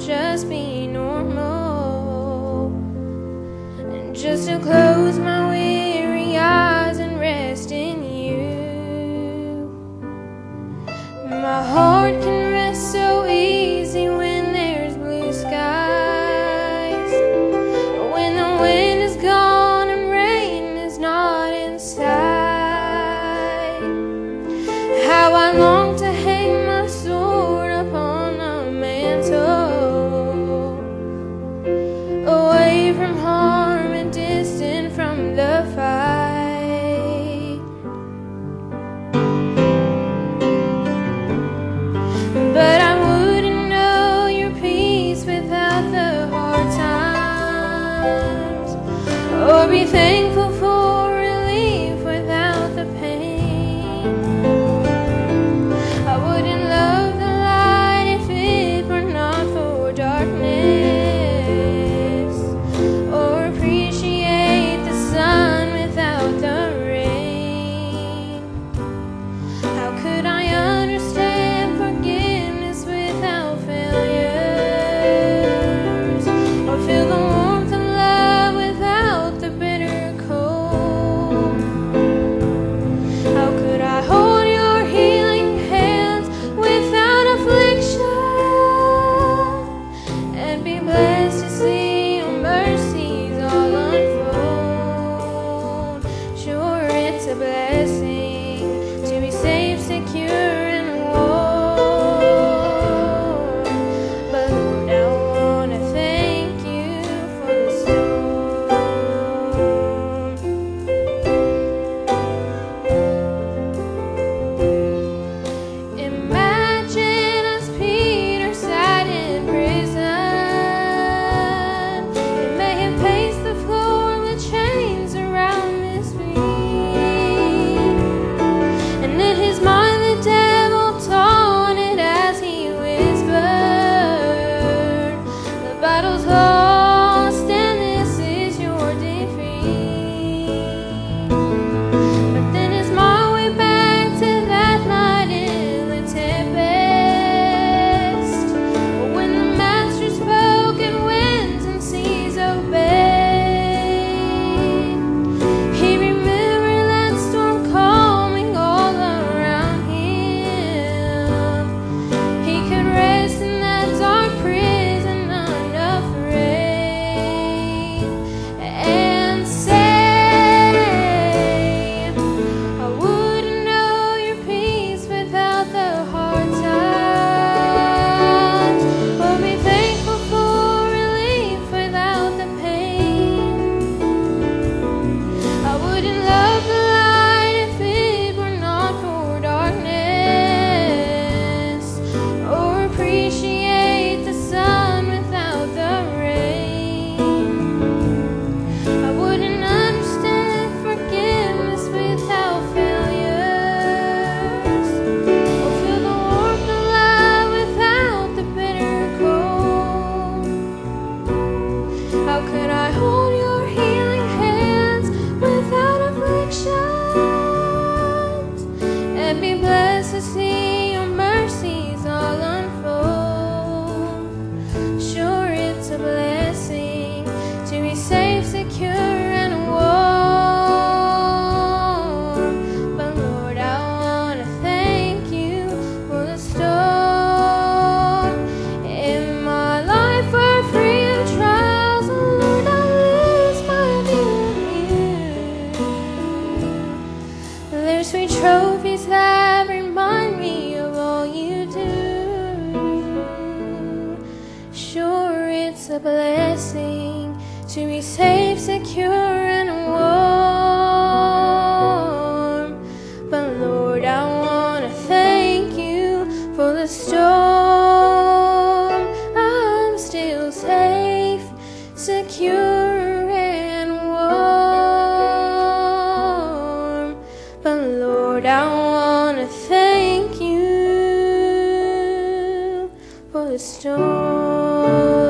just be normal. And just to close my be thankful. could I hold? a blessing to be safe, secure, and warm. But Lord, I want to thank you for the storm. I'm still safe, secure, and warm. But Lord, I want to thank you for the storm.